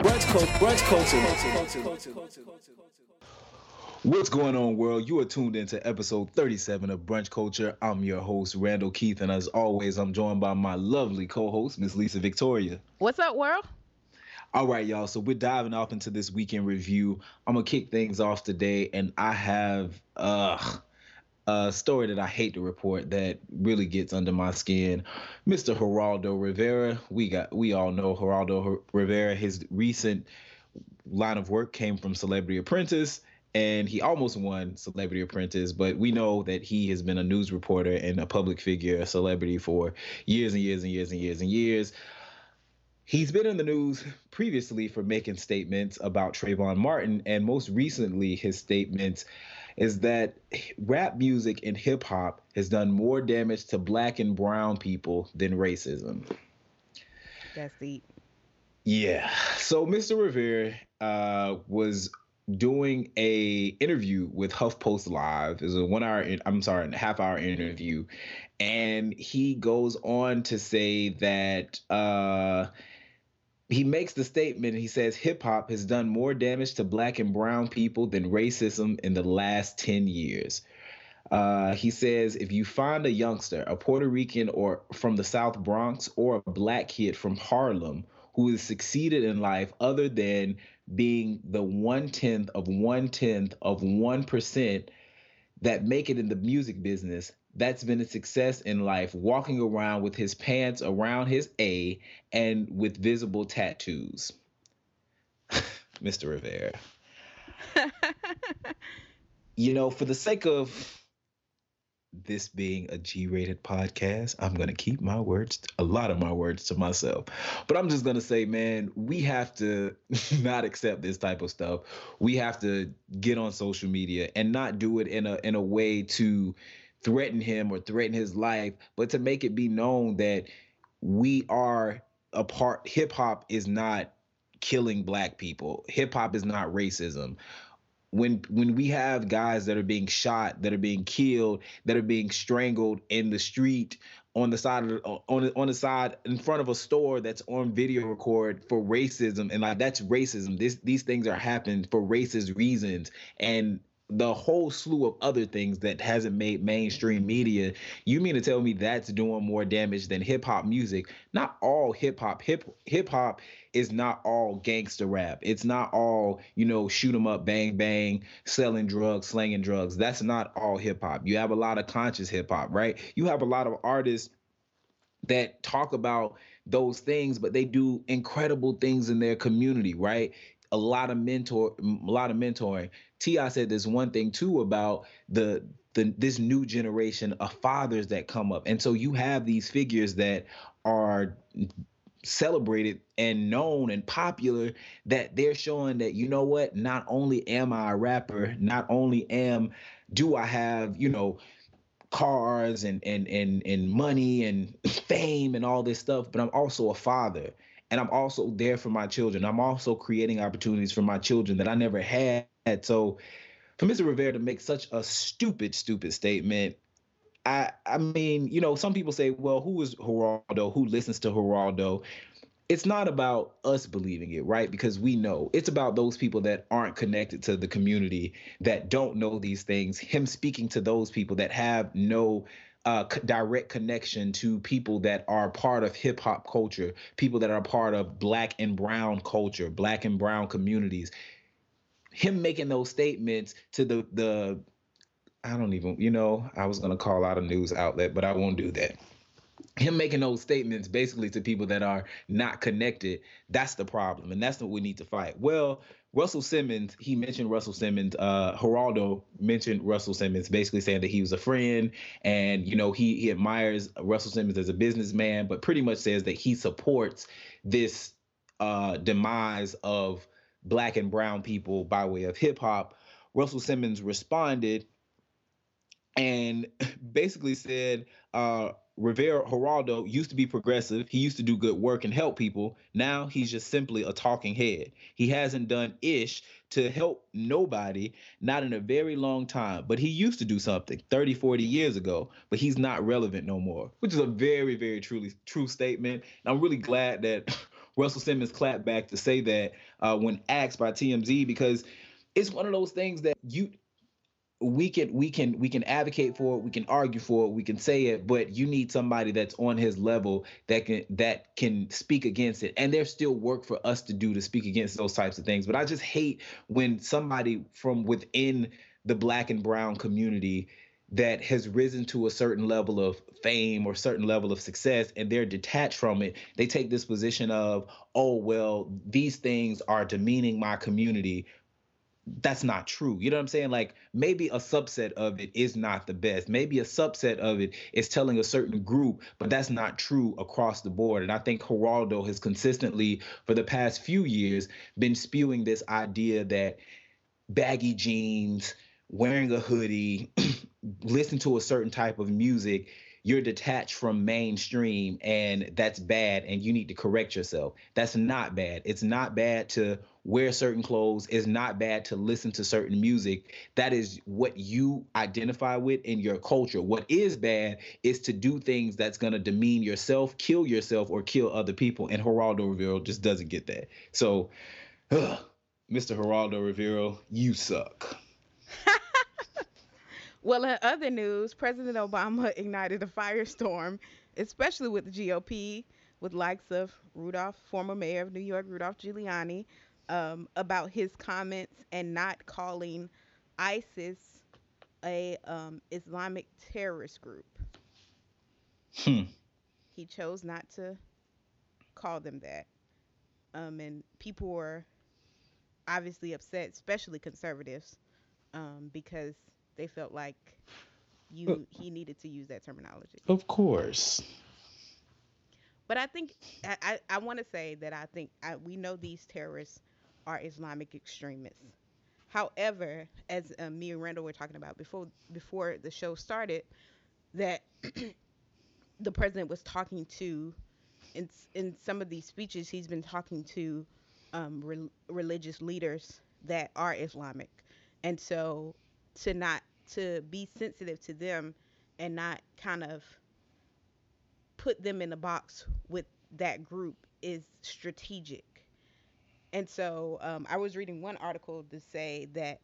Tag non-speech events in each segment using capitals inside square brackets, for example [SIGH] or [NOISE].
Brunch culture. Brunch culture. What's going on, world? You are tuned into episode 37 of Brunch Culture. I'm your host, Randall Keith, and as always, I'm joined by my lovely co-host, Miss Lisa Victoria. What's up, world? All right, y'all. So we're diving off into this weekend review. I'm gonna kick things off today, and I have uh, a story that I hate to report that really gets under my skin. Mr. Geraldo Rivera. We got we all know Geraldo Rivera. His recent line of work came from Celebrity Apprentice and he almost won Celebrity Apprentice, but we know that he has been a news reporter and a public figure, a celebrity for years and years and years and years and years. He's been in the news previously for making statements about Trayvon Martin, and most recently, his statements is that rap music and hip hop has done more damage to black and brown people than racism. That's deep. Yeah. So Mr. Rivera uh, was doing a interview with HuffPost Live. It's a one hour, I'm sorry, a half hour interview, and he goes on to say that uh, he makes the statement. He says hip hop has done more damage to black and brown people than racism in the last ten years. Uh, he says if you find a youngster, a Puerto Rican or from the South Bronx, or a black kid from Harlem who has succeeded in life other than being the one tenth of one tenth of one percent that make it in the music business. That's been a success in life, walking around with his pants around his A and with visible tattoos. [LAUGHS] Mr. Rivera. [LAUGHS] you know, for the sake of this being a G rated podcast, I'm going to keep my words, a lot of my words to myself. But I'm just going to say, man, we have to [LAUGHS] not accept this type of stuff. We have to get on social media and not do it in a in a way to threaten him or threaten his life, but to make it be known that we are a part hip hop is not killing black people. Hip hop is not racism when when we have guys that are being shot, that are being killed, that are being strangled in the street on the side of on on the side in front of a store that's on video record for racism and like that's racism. This these things are happening for racist reasons and the whole slew of other things that hasn't made mainstream media. You mean to tell me that's doing more damage than hip hop music? Not all hip hop. Hip hip hop is not all gangster rap. It's not all, you know, shoot 'em up, bang bang, selling drugs, slanging drugs. That's not all hip hop. You have a lot of conscious hip hop, right? You have a lot of artists that talk about those things, but they do incredible things in their community, right? A lot of mentor, a lot of mentoring. T.I. said there's one thing too about the the this new generation of fathers that come up, and so you have these figures that are celebrated and known and popular that they're showing that you know what? Not only am i a rapper not only am do i have you know cars and and and and money and [LAUGHS] fame and all this stuff but i'm also a father and i'm also there for my children i'm also creating opportunities for my children that i never had so for mr rivera to make such a stupid stupid statement I I mean, you know, some people say, well, who is Geraldo? Who listens to Geraldo? It's not about us believing it, right? Because we know. It's about those people that aren't connected to the community that don't know these things. Him speaking to those people that have no uh, direct connection to people that are part of hip hop culture, people that are part of black and brown culture, black and brown communities. Him making those statements to the the I don't even, you know, I was to call out a news outlet, but I won't do that. Him making those statements basically to people that are not connected, that's the problem. And that's what we need to fight. Well, Russell Simmons, he mentioned Russell Simmons, uh, Geraldo mentioned Russell Simmons, basically saying that he was a friend and, you know, he, he admires Russell Simmons as a businessman, but pretty much says that he supports this uh, demise of black and brown people by way of hip hop, Russell Simmons responded and [LAUGHS] basically said, uh, Rivera Geraldo used to be progressive. He used to do good work and help people. Now he's just simply a talking head. He hasn't done ish to help nobody, not in a very long time. But he used to do something 30, 40 years ago, but he's not relevant no more, which is a very, very truly true statement. And I'm really glad that [LAUGHS] Russell Simmons clapped back to say that uh, when asked by TMZ because it's one of those things that you we can we can we can advocate for it we can argue for it we can say it but you need somebody that's on his level that can that can speak against it. And there's still work for us to do to speak against those types of things. But i just hate when somebody from within the black and brown community that has risen to a certain level of fame or certain level of success and they're detached from it they take this position of oh well these things are demeaning my community that's not true. You know what I'm saying? Like maybe a subset of it is not the best. Maybe a subset of it is telling a certain group, but that's not true across the board. And I think Geraldo has consistently, for the past few years, been spewing this idea that baggy jeans, wearing a hoodie, [CLEARS THROAT] listen to a certain type of music you're detached from mainstream and that's bad and you need to correct yourself. That's not bad. It's not bad to wear certain clothes. It's not bad to listen to certain music. That is what you identify with in your culture. What is bad is to do things that's going to demean yourself, kill yourself, or kill other people. And Geraldo Rivera just doesn't get that. So, [SIGHS] ugh, Mr. Geraldo Rivera, you suck. [LAUGHS] Well, in other news, President Obama [LAUGHS] ignited a firestorm, especially with the GOP, with likes of Rudolph, former mayor of New York, Rudolph Giuliani, um, about his comments and not calling ISIS a um, Islamic terrorist group. Hmm. He chose not to call them that. Um, and people were obviously upset, especially conservatives, um, because they felt like you he needed to use that terminology. Of course. But I think I, I, I want to say that I think I, we know these terrorists are Islamic extremists. However, as uh, me and Randall were talking about before before the show started, that [CLEARS THROAT] the president was talking to in in some of these speeches he's been talking to um, re- religious leaders that are Islamic, and so to not to be sensitive to them and not kind of put them in a box with that group is strategic. And so um, I was reading one article to say that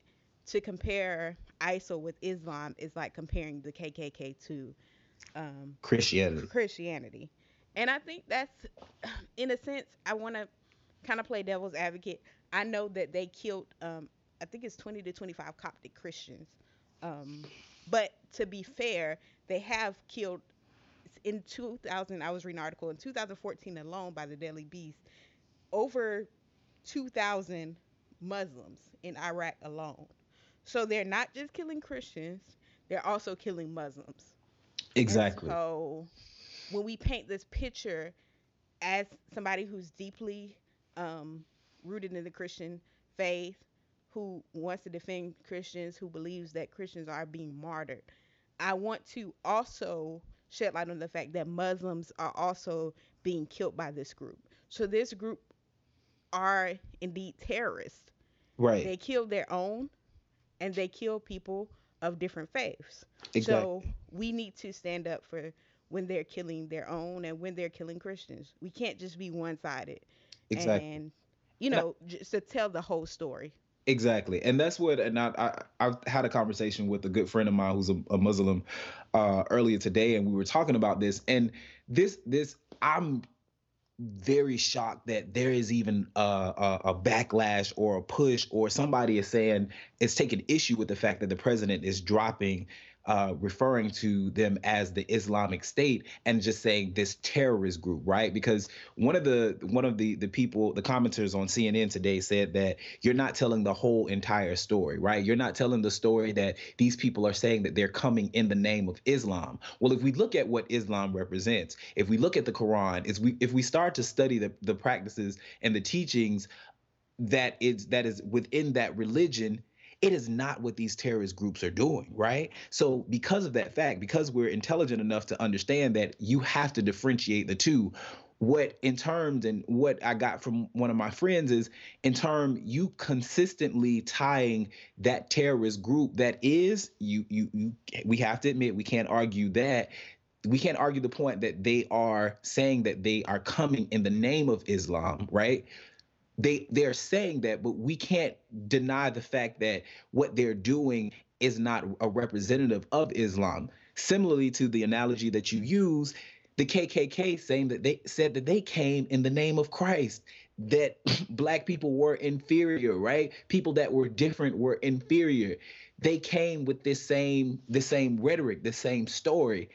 to compare ISIL with Islam is like comparing the KKK to um, Christianity. Christianity. And I think that's, [SIGHS] in a sense, I want to kind of play devil's advocate. I know that they killed, um, I think it's 20 to 25 Coptic Christians um, but to be fair, they have killed in 2000. I was reading an article in 2014 alone by the Daily Beast, over 2,000 Muslims in Iraq alone. So they're not just killing Christians; they're also killing Muslims. Exactly. And so when we paint this picture as somebody who's deeply um, rooted in the Christian faith, who wants to defend Christians, who believes that Christians are being martyred. I want to also shed light on the fact that Muslims are also being killed by this group. So this group are indeed terrorists. Right. They kill their own and they kill people of different faiths. Exactly. So we need to stand up for when they're killing their own and when they're killing Christians. We can't just be one sided. Exactly. And you know, just to tell the whole story. Exactly, and that's what. And I, I, I had a conversation with a good friend of mine who's a, a Muslim uh, earlier today, and we were talking about this. And this, this, I'm very shocked that there is even a, a, a, backlash or a push or somebody is saying it's taking issue with the fact that the president is dropping uh, referring to them as the Islamic State and just saying this terrorist group, right? Because one of the one of the the people, the commenters on CNN today said that you're not telling the whole entire story, right? You're not telling the story that these people are saying that they're coming in the name of Islam. Well, if we look at what Islam represents, if we look at the Quran, is we if we start to study the the practices and the teachings that is that is within that religion it is not what these terrorist groups are doing, right? So, because of that fact, because we're intelligent enough to understand that you have to differentiate the two, what in terms and what I got from one of my friends is in term you consistently tying that terrorist group that is you you you we have to admit we can't argue that we can't argue the point that they are saying that they are coming in the name of Islam, right? They they're saying that, but we can't deny the fact that what they're doing is not a representative of Islam. Similarly to the analogy that you use, the KKK saying that they said that they came in the name of Christ, that [LAUGHS] black people were inferior, right? People that were different were inferior. They came with this same the same rhetoric, the same story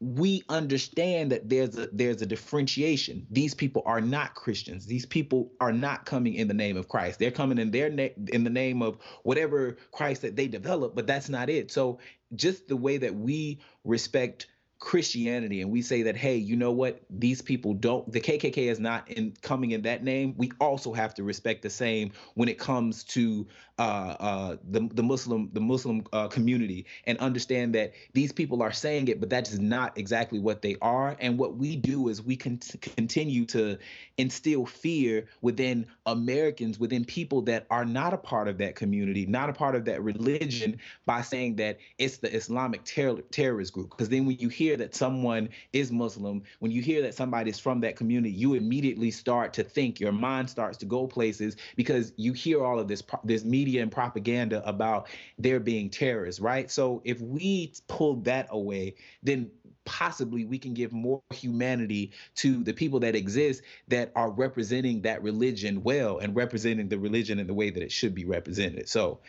we understand that there's a there's a differentiation. These people are not Christians. These people are not coming in the name of Christ. They're coming in their na- in the name of whatever Christ that they develop, but that's not it. So just the way that we respect Christianity and we say that hey, you know what? These people don't the KKK is not in coming in that name. We also have to respect the same when it comes to uh, uh, the the Muslim the Muslim uh, community and understand that these people are saying it, but that is not exactly what they are. And what we do is we can continue to instill fear within Americans, within people that are not a part of that community, not a part of that religion, by saying that it's the Islamic ter- terrorist group. Because then when you hear that someone is Muslim, when you hear that somebody is from that community, you immediately start to think, your mind starts to go places because you hear all of this this media and propaganda about there being terrorists, right? So if we pull that away, then possibly we can give more humanity to the people that exist that are representing that religion well and representing the religion in the way that it should be represented. So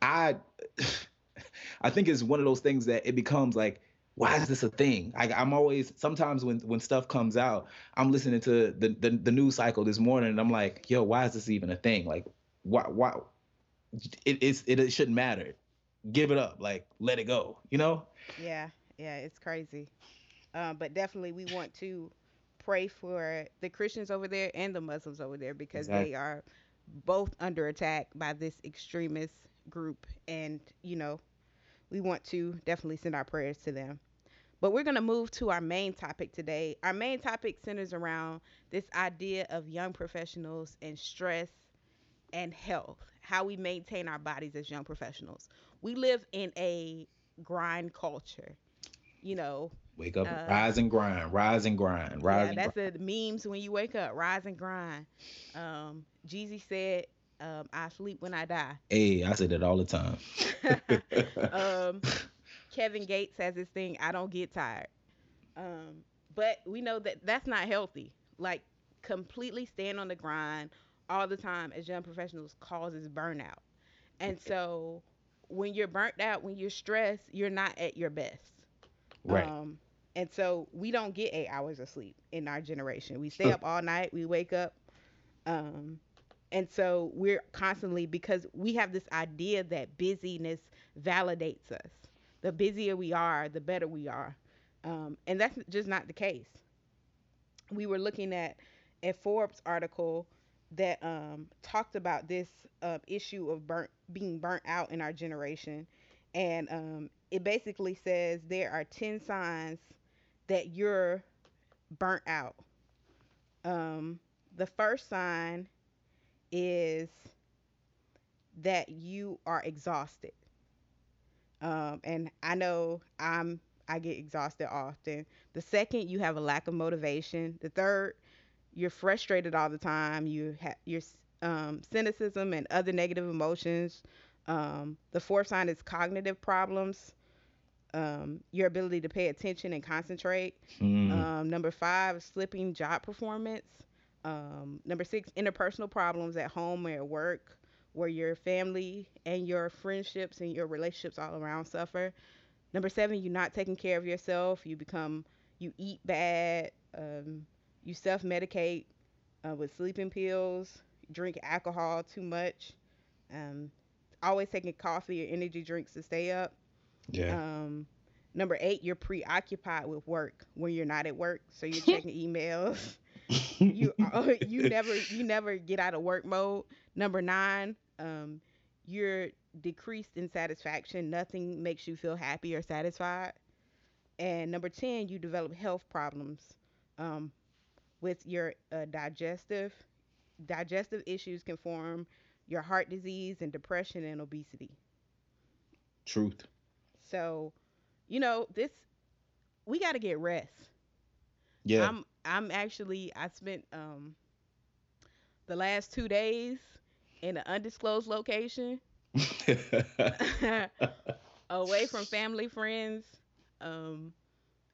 I [LAUGHS] I think it's one of those things that it becomes like why is this a thing? I, am always sometimes when when stuff comes out, I'm listening to the, the the news cycle this morning, and I'm like, yo, why is this even a thing? Like, why why? It it's it, it shouldn't matter. Give it up, like let it go. You know? Yeah, yeah, it's crazy. Um, but definitely, we want to pray for the Christians over there and the Muslims over there because exactly. they are both under attack by this extremist group, and you know, we want to definitely send our prayers to them. But we're going to move to our main topic today. Our main topic centers around this idea of young professionals and stress and health, how we maintain our bodies as young professionals. We live in a grind culture. You know, wake up, uh, rise and grind, rise and grind, rise. And. Yeah, that's the memes when you wake up, rise and grind. Um, Jeezy said, um, "I sleep when I die." Hey, I say that all the time. [LAUGHS] um, [LAUGHS] Kevin Gates has this thing, I don't get tired. Um, but we know that that's not healthy. Like completely stand on the grind all the time as young professionals causes burnout. And so when you're burnt out, when you're stressed, you're not at your best. Right. Um, and so we don't get eight hours of sleep in our generation. We stay up [LAUGHS] all night, we wake up. Um, and so we're constantly because we have this idea that busyness validates us the busier we are, the better we are. Um, and that's just not the case. We were looking at a Forbes article that um, talked about this uh, issue of burnt, being burnt out in our generation. And um, it basically says there are 10 signs that you're burnt out. Um, the first sign is that you are exhausted. Um, and I know I'm I get exhausted often. The second, you have a lack of motivation. The third, you're frustrated all the time. You have your um, cynicism and other negative emotions. Um, the fourth sign is cognitive problems. Um, your ability to pay attention and concentrate. Mm. number five, slipping job performance. Um, number six, interpersonal problems at home or at work where your family and your friendships and your relationships all around suffer. Number seven, you're not taking care of yourself. You become, you eat bad. Um, you self medicate uh, with sleeping pills. Drink alcohol too much. Um, always taking coffee or energy drinks to stay up. Yeah. Um, number eight, you're preoccupied with work when you're not at work. So you're [LAUGHS] checking emails you [LAUGHS] uh, [LAUGHS] you never you never get out of work mode. Number nine, um, you're decreased in satisfaction. Nothing makes you feel happy or satisfied. And number ten, you develop health problems um, with your uh, digestive digestive issues can form your heart disease and depression and obesity. Truth. So, you know, this we got to get rest. Yeah. I'm I'm actually I spent um the last 2 days in an undisclosed location [LAUGHS] [LAUGHS] away from family friends um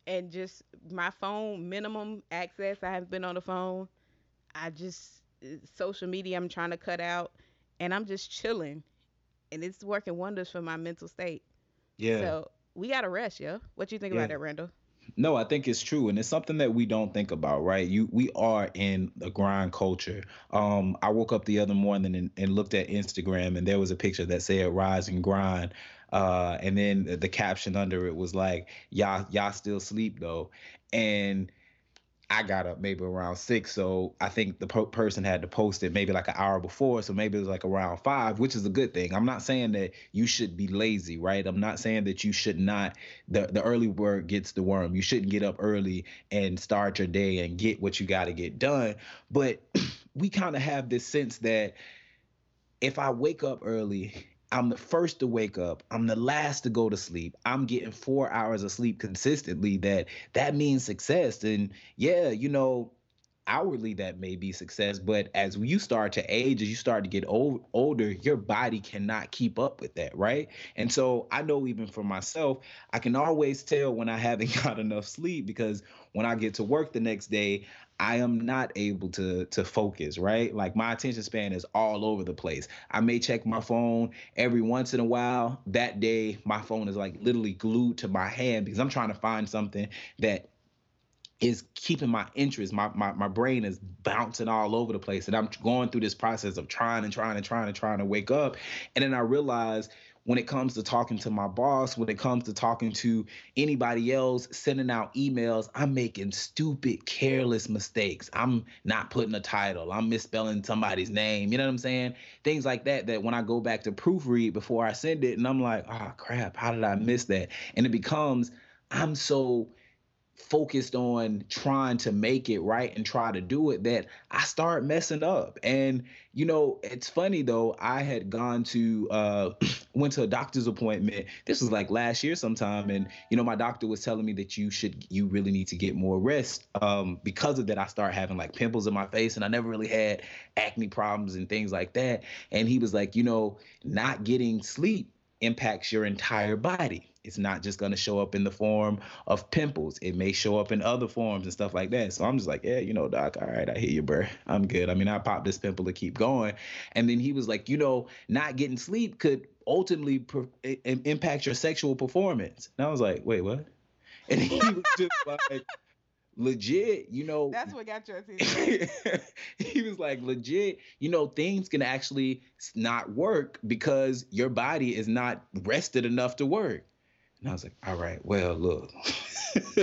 and just my phone minimum access. I haven't been on the phone. I just social media I'm trying to cut out and I'm just chilling and it's working wonders for my mental state. yeah. So, we got to rest, yo. What you think Yeah. about that, Randall? No, I think it's true, and it's something that we don't think about, right? You, we are in a grind culture. Um, I woke up the other morning and, and looked at Instagram, and there was a picture that said "Rise and Grind," uh, and then the, the caption under it was like, "Y'all, y'all still sleep though," and I got up maybe around six, so I think the person had to post it maybe like an hour before, so maybe it was like around five, which is a good thing. I'm not saying that you should be lazy, right? I'm not saying that you should not. The the early bird gets the worm. You shouldn't get up early and start your day and get what you got to get done. But [CLEARS THROAT] we kind of have this sense that if I wake up early, I'm the first to wake up. I'm the last to go to sleep. I'm getting four hours of sleep consistently. That that means success. And yeah, you know, outwardly that may be success, but as you start to age, as you start to get old, older, your body cannot keep up with that, right? And so I know even for myself, I can always tell when I haven't [LAUGHS] got enough sleep because when I get to work the next day, I am not able to to focus, right? Like my attention span is all over the place. I may check my phone every once in a while. That day, my phone is like literally glued to my hand because I'm trying to find something that is keeping my interest. My, my my brain is bouncing all over the place, and I'm going through this process of trying and trying and trying and trying to wake up. And then I realize when it comes to talking to my boss, when it comes to talking to anybody else, sending out emails, I'm making stupid, careless mistakes. I'm not putting a title. I'm misspelling somebody's name. You know what I'm saying? Things like that. That when I go back to proofread before I send it, and I'm like, oh crap, how did I miss that? And it becomes I'm so focused on trying to make it right and try to do it that I start messing up. And you know, it's funny though, I had gone to uh [CLEARS THROAT] went to a doctor's appointment. This was like last year sometime and you know, my doctor was telling me that you should you really need to get more rest. Um because of that I started having like pimples in my face and I never really had acne problems and things like that. And he was like, you know, not getting sleep impacts your entire body. It's not just going to show up in the form of pimples. It may show up in other forms and stuff like that. So I'm just like, yeah, you know, doc, all right, I hear you, bro. I'm good. I mean, I popped this pimple to keep going. And then he was like, you know, not getting sleep could ultimately per- impact your sexual performance. And I was like, wait, what? And he was [LAUGHS] just like, legit, you know, That's what got your attention. [LAUGHS] he was like legit you know things can actually not work because your body is not rested enough to work and i was like all right well look [LAUGHS]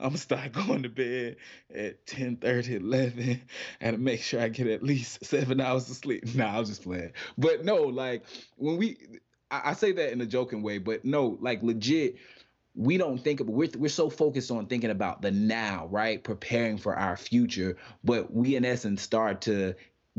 i'm gonna start going to bed at 10 30, 11 and make sure i get at least seven hours of sleep. [LAUGHS] Nah i was just playing. But no like when we I, I say that in a joking way but no like legit we don't think about we're, we're so focused on thinking about the now right? Preparing for our future but we in essence start to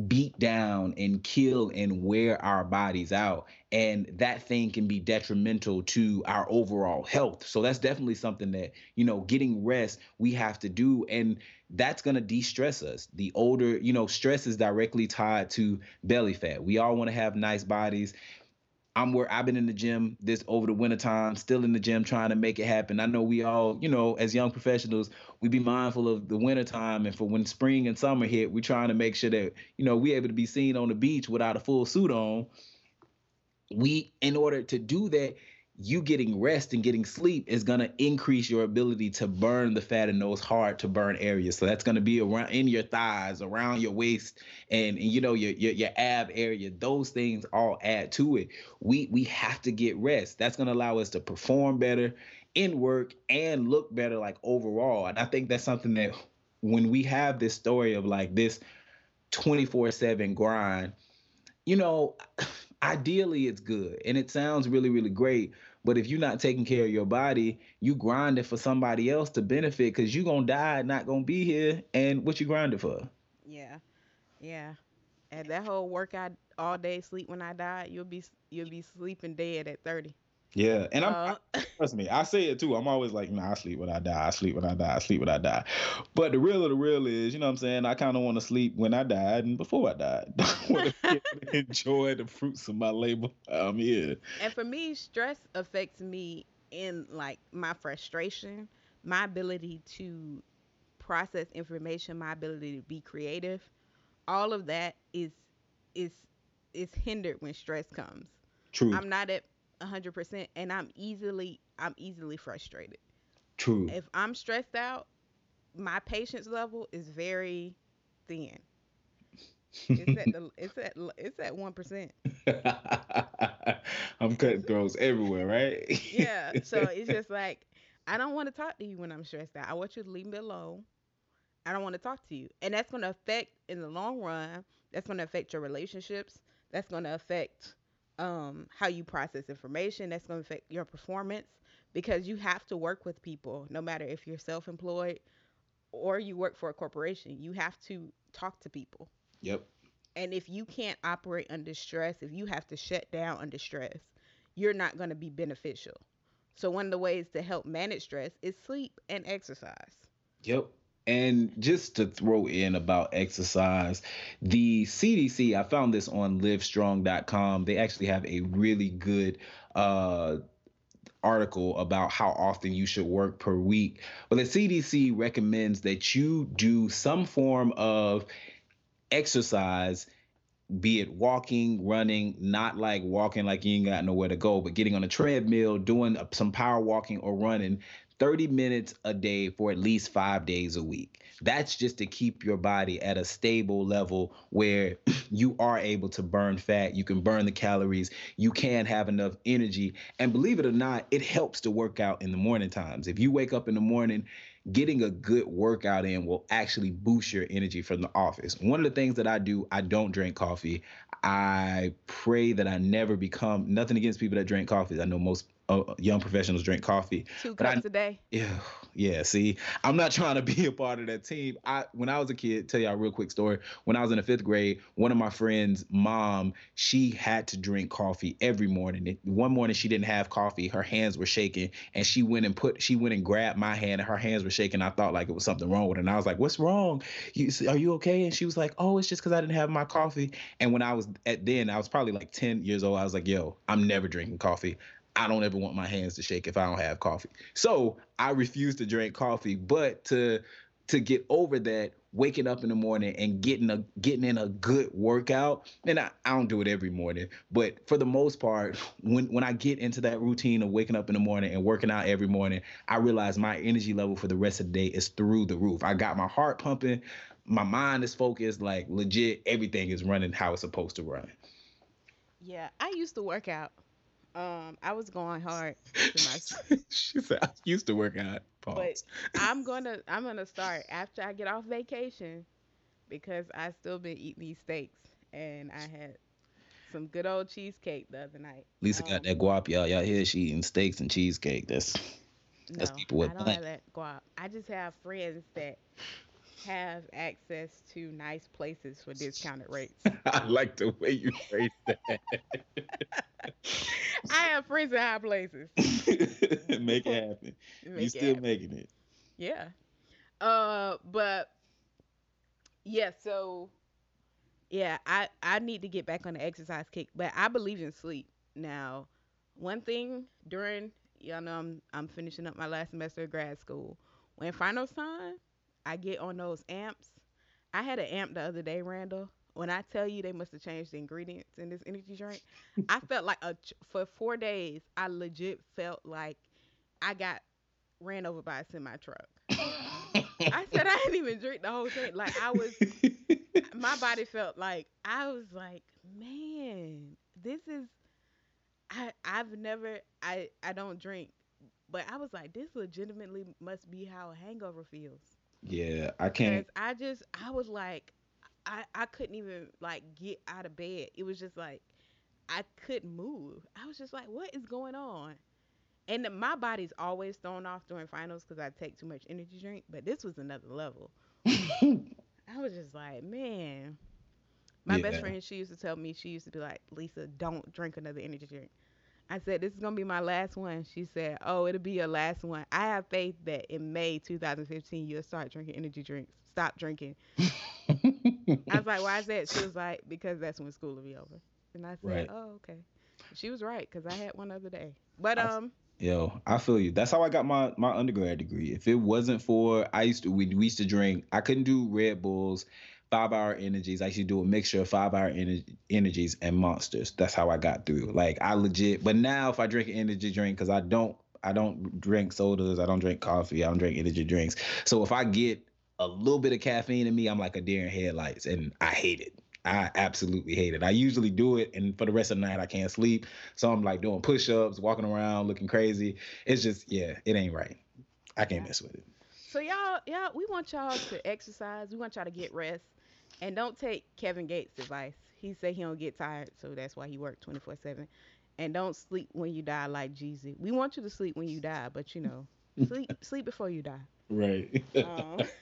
beat down and kill and wear our bodies out. And that thing can be detrimental to our overall health. So that's definitely something that you know getting rest we have to do. And that's going to de-stress us. The older you know stress is directly tied to belly fat. We all want to have nice bodies I'm where I've been in the gym this over the winter time, still in the gym trying to make it happen. I know we all, you know, as young professionals, we be mindful of the winter time and for when spring and summer hit, we're trying to make sure that, you know, we able to be seen on the beach without a full suit on. We in order to do that, you getting rest and getting sleep is going to increase your ability to burn the fat in those hard to burn areas. So that's going to be around in your thighs, around your waist, and, and you know your, your your ab area. Those things all add to it. We we have to get rest. That's going to allow us to perform better in work and look better like overall. And I think that's something that when we have this story of like this 24/7 grind, you know, ideally it's good and it sounds really really great, but if you're not taking care of your body, you grinding for somebody else to benefit cuz you're to die not to be here and what you grinding for? Yeah, yeah. And that whole workout all day, sleep when I die, you'll be you'll be sleeping dead at thirty. Yeah, and I'm Uh, I- trust me, I say it too. I'm always like, nah, I sleep when I die. I sleep when I die. I sleep when I die. But the real of the real is, you know what I'm saying? I kind of want to sleep when I died and before I died. [LAUGHS] I want to [LAUGHS] enjoy the fruits of my labor. I'm here. and for me, stress affects me in like my frustration, my ability to process information, my ability to be creative. All of that is is is hindered when stress comes. True. I'm not at 100% and I'm easily I'm easily frustrated. True. If I'm stressed out, my patience level is very thin. It's at the [LAUGHS] it's at it's at 1%. [LAUGHS] I'm cutting throats everywhere, right? [LAUGHS] Yeah, so it's just like I don't want to talk to you when I'm stressed out. I want you to leave me alone. I don't want to talk to you. And that's going to affect in the long run, that's going to affect your relationships. That's going to affect um how you process information. That's going to affect your performance because you have to work with people no matter if you're self-employed or you work for a corporation. You have to talk to people. Yep. And if you can't operate under stress, if you have to shut down under stress, you're not going to be beneficial. So one of the ways to help manage stress is sleep and exercise. Yep. And just to throw in about exercise, the CDC, I found this on livestrong.com. They actually have a really good uh, article about how often you should work per week. But the CDC recommends that you do some form of exercise be it walking, running, not like walking like you ain't got nowhere to go, but getting on a treadmill, doing some power walking or running 30 minutes a day for at least five days a week. That's just to keep your body at a stable level where [CLEARS THROAT] you are able to burn fat, you can burn the calories, you can have enough energy. And believe it or not, it helps to work out in the morning times. If you wake up in the morning, getting a good workout in will actually boost your energy from the office. One of the things that I do, I don't drink coffee. I pray that I never become nothing against people that drink coffee. I know most uh, young professionals drink coffee. Two But cups a day. Yeah, yeah. See, I'm not [LAUGHS] trying to be a part of that team. I when I was a kid, tell y'all a real quick story. When I was in the fifth grade, one of my friends' mom, she had to drink coffee every morning. One morning she didn't have coffee. Her hands were shaking, and she went and put she went and grabbed my hand, and her hands were shaking. I thought like it was something wrong with her, and I was like, "What's wrong? You are you okay?" And she was like, "Oh, it's just because I didn't have my coffee." And when I was at then, I was probably like 10 years old. I was like, "Yo, I'm never drinking coffee." I don't ever want my hands to shake if I don't have coffee. So I refuse to drink coffee. But to to get over that, waking up in the morning and getting a getting in a good workout, and I, I don't do it every morning, but for the most part, when when I get into that routine of waking up in the morning and working out every morning, I realize my energy level for the rest of the day is through the roof. I got my heart pumping, my mind is focused, like legit, everything is running how it's supposed to run. Yeah, I used to work out. Um, I was going hard [LAUGHS] my she said I used to work out. but Pause. I'm gonna I'm gonna start after I get off vacation because I still been eating these steaks and I had some good old cheesecake the other night. Lisa got Um, that guap, y'all. Y'all hear she eating steaks and cheesecake. That's That's no, people with I don't money. have that guap. I just have friends that have access to nice places for discounted rates. [LAUGHS] I like the way you phrase that. [LAUGHS] I have friends in high places. [LAUGHS] Make it happen. Make you still happen. making it. Yeah. Uh, but yeah, so yeah, I I need to get back on the exercise kick, but I believe in sleep. Now, one thing during y'all know I'm I'm finishing up my last semester of grad school. When finals time, I get on those amps. I had an amp the other day, Randall. When I tell you they must have changed the ingredients in this energy drink, I [LAUGHS] felt like a for four days. I legit felt like I got ran over by a semi truck. I said I didn't even drink the whole thing. Like I was, [LAUGHS] my body felt like I was like, man, this is. I I've never I I don't drink, but I was like, this legitimately must be how a hangover feels. Yeah, I can't. I just I was like I I couldn't even like get out of bed. It was just like I couldn't move. I was just like, what is going on? And my body's always thrown off during finals because I take too much energy drink. But this was another level. [LAUGHS] I was just like, man. My best friend, she used to tell me, she used to be like, Lisa, don't drink another energy drink. I said, this is going to be my last one. She said, oh, it'll be your last one. I have faith that in May 2015, you'll start drinking energy drinks. Stop drinking. [LAUGHS] I was like, why is that? She was like, because that's when school will be over. And I said, Right. oh, okay. She was right because I had one other day. But um, Yo, I feel you. That's how I got my my undergrad degree. If it wasn't for I used to we, we used to drink. I couldn't do Red Bulls, five hour energies. I used to do a mixture of five hour ener- energies and monsters. That's how I got through. Mm-hmm. Like I legit. But now if I drink an energy drink, because I don't I don't drink sodas. I don't drink coffee. I don't drink energy drinks. So if I get a little bit of caffeine in me, I'm like a deer in headlights, and I hate it. I absolutely hate it. I usually do it, and for the rest of the night, I can't sleep. So I'm like doing push ups, walking around, looking crazy. It's just, yeah, it ain't right. I can't mess with it. So y'all, y'all, we want y'all to exercise. We want y'all to get rest, and don't take Kevin Gates' advice. He said he don't get tired, so that's why he worked twenty four seven. And don't sleep when you die like Jeezy. We want you to sleep when you die, but you know, [LAUGHS] sleep sleep before you die. Right. Um, [LAUGHS]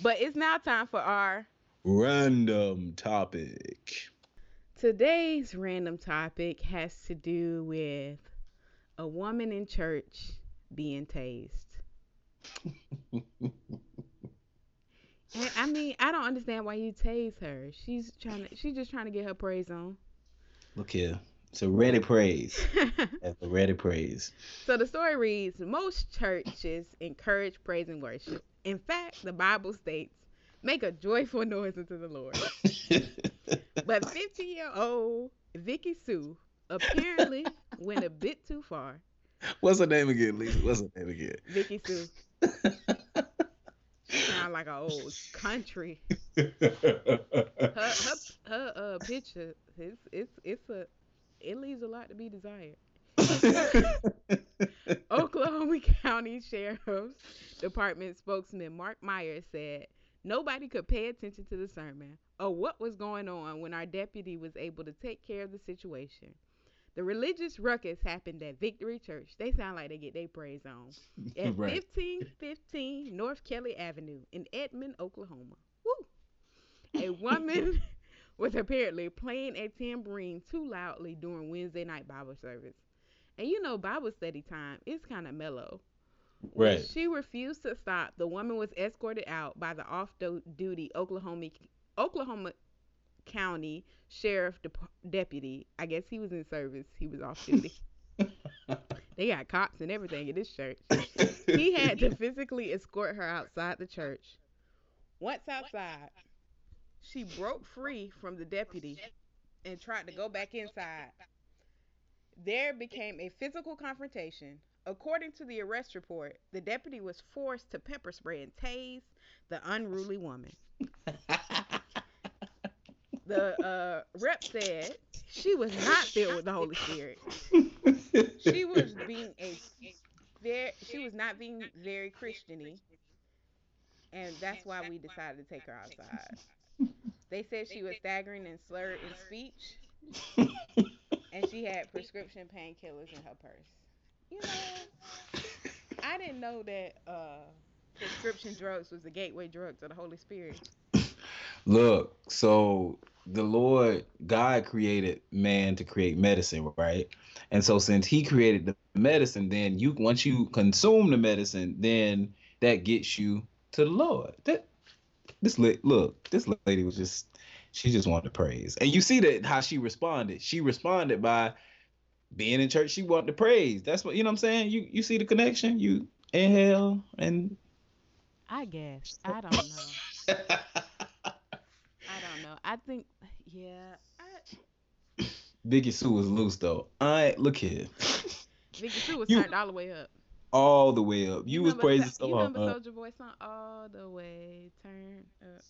but it's now time for our Random topic. today's random topic has to do with a woman in church being tased. [LAUGHS] And, I mean, I don't understand why you tase her. She's trying to. She's just trying to get her praise on. Look here. It's a ready praise. [LAUGHS] That's a ready praise. so the story reads: Most churches encourage praise and worship. In fact, the Bible states, "Make a joyful noise unto the Lord." [LAUGHS] But 50-year-old Vicky Sue apparently went a bit too far. What's her name again, Lisa? What's her name again? Vicky Sue [LAUGHS] sound like a old country. [LAUGHS] Her her, her uh, picture, it's it's it's a it leaves a lot to be desired. [LAUGHS] Oklahoma County Sheriff's Department spokesman Mark Myers said nobody could pay attention to the sermon or what was going on when our deputy was able to take care of the situation. The religious ruckus happened at Victory Church. They sound like they get their praise on. [LAUGHS] At Right. 1515 North Kelly Avenue in Edmond, Oklahoma. Woo! A woman [LAUGHS] was apparently playing a tambourine too loudly during Wednesday night Bible service. And you know, Bible study time is kind of mellow. When Right. she refused to stop, the woman was escorted out by the off-duty Oklahoma Oklahoma County Sheriff Dep- Deputy. I guess he was in service. He was off duty. [LAUGHS] they got cops and everything in this church. [LAUGHS] He had to physically escort her outside the church. Once outside, she broke free from the deputy and tried to go back inside. There became a physical confrontation. According to the arrest report, the deputy was forced to pepper spray and tase the unruly woman. [LAUGHS] The uh, rep said she was not filled with the Holy Spirit. She was being a very, she was not being very Christiany, and that's why we decided to take her outside. They said she was staggering and slurred in speech, and she had prescription painkillers in her purse. You know, I didn't know that uh, prescription drugs was the gateway drug to the Holy Spirit. Look, so the Lord God created man to create medicine, right? And so since he created the medicine, then you once you consume the medicine, then that gets you to the Lord. That this look, this lady was just she just wanted to praise. And you see that how she responded. She responded by being in church, she wanted to praise. That's what you know what I'm saying? You you see the connection? You inhale and I guess I don't know. [LAUGHS] I don't know. I think, yeah. I, Vicky Sue was loose though. I look here. [LAUGHS] Vicky Sue was You- turned all the way up. all the way up. You, was remember praising Sa- so You remember Soulja Boy song? All the way turned up.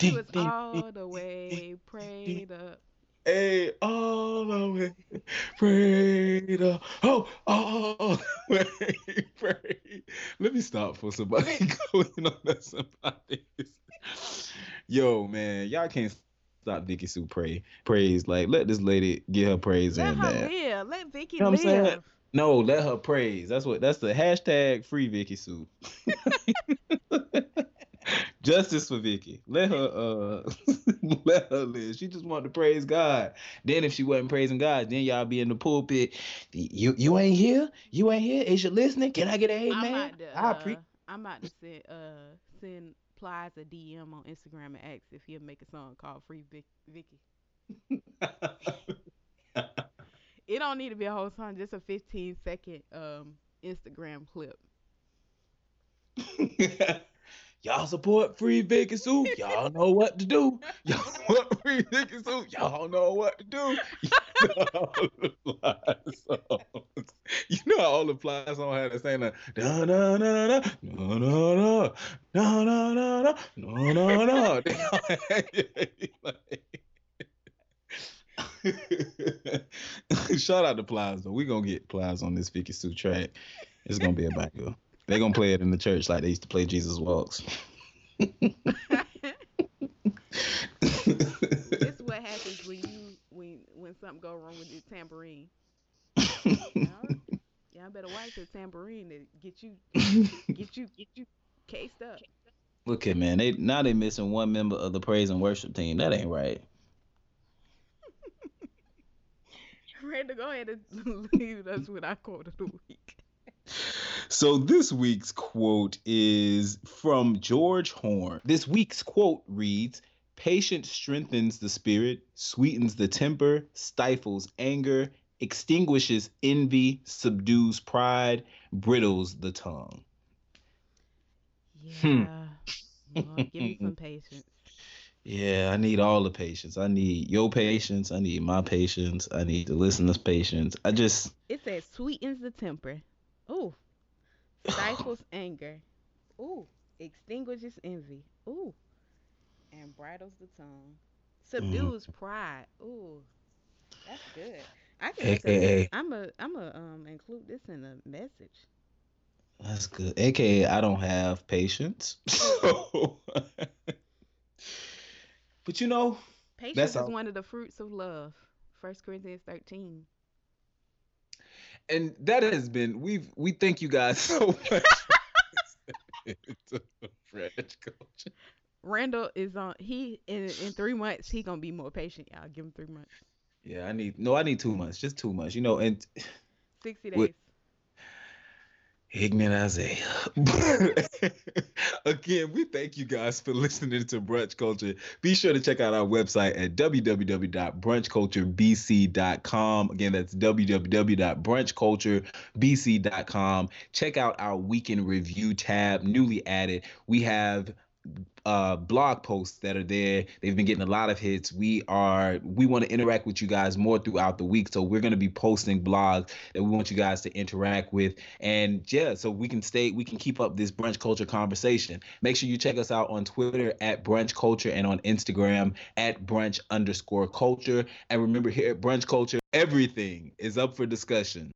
She was all the way prayed up. Hey, all the way, pray the oh, all the [LAUGHS] way, pray. Let me stop for somebody [LAUGHS] going on that somebody. Yo, man, y'all can't stop Vicky Sue pray praise. Like, let this lady get her praise Let in, her man. live. Let Vicky You know what I'm saying? live. No, let her praise. That's what. That's the hashtag free Vicky Sue. [LAUGHS] Justice for Vicky. Let her uh [LAUGHS] let her live. She just wanted to praise God. Then if she wasn't praising God, then y'all be in the pulpit. You you ain't here? You ain't here? Is you listening? Can I get an I'm amen? about to. I Uh, pre- I'm about to send uh send Plies a DM on Instagram and ask if he'll make a song called Free Vic- Vicky. [LAUGHS] It don't need to be a whole song, just a 15 second um Instagram clip. [LAUGHS] Y'all support free Vicky Sue. Y'all know what to do. [LAUGHS] Y'all support free Vicky Sue. Y'all know what to do. [LAUGHS] You know all the Plies songs. You know how all the Plies songs had the same like da da da da no no no no no no no no no They all had- like- Shout out to Plies though. We gonna get Plies on this Vicky Sue track. It's gonna be a banger. They gonna play it in the church like they used to play Jesus Walks. [LAUGHS] This what happens when you when when something go wrong with your tambourine. [LAUGHS] Y'all, y'all better watch your tambourine to get you get you get you cased up. Look at man, they now they missing one member of the praise and worship team. That ain't right. [LAUGHS] Ready to go ahead and leave us with our quote of the week. So this week's quote is from George Horne. This week's quote reads Patience strengthens the spirit, sweetens the temper, stifles anger, extinguishes envy, subdues pride, brittles the tongue. Hmm. Yeah. Lord, give me some patience. Yeah, I need all the patience. I need your patience. I need my patience. I need the listener's patience. I just It says sweetens the temper. Ooh. [SIGHS] Stifles anger. Ooh. Extinguishes envy. Ooh. And bridles the tongue. Subdues pride. Ooh. That's good. I can make a, AKA. I'm a I'm a um include this in a message. That's good. AKA, I don't have patience. So, [LAUGHS] but you know, Patience is all- one of the fruits of love. First Corinthians thirteen. And that has been we've we thank you guys [LAUGHS] so much. [LAUGHS] Brunch Culture. Randall is on he in in three months he gonna be more patient, y'all. Give him three months. Yeah, I need no, I need too much, just too much, you know. And Sixty days. Ignorant Isaiah. [LAUGHS] Again, we thank you guys for listening to Brunch Culture. Be sure to check out our website at www.brunchculturebc.com. Again, that's www.brunchculturebc.com. Check out our weekend review tab, newly added. We have uh blog posts that are there. They've been getting a lot of hits. We are we want to interact with you guys more throughout the week. So we're going to be posting blogs that we want you guys to interact with. And yeah so we can stay we can keep up this brunch culture conversation. Make sure you check us out on twitter at brunch culture and on instagram at brunch underscore culture. And remember here at brunch culture everything is up for discussion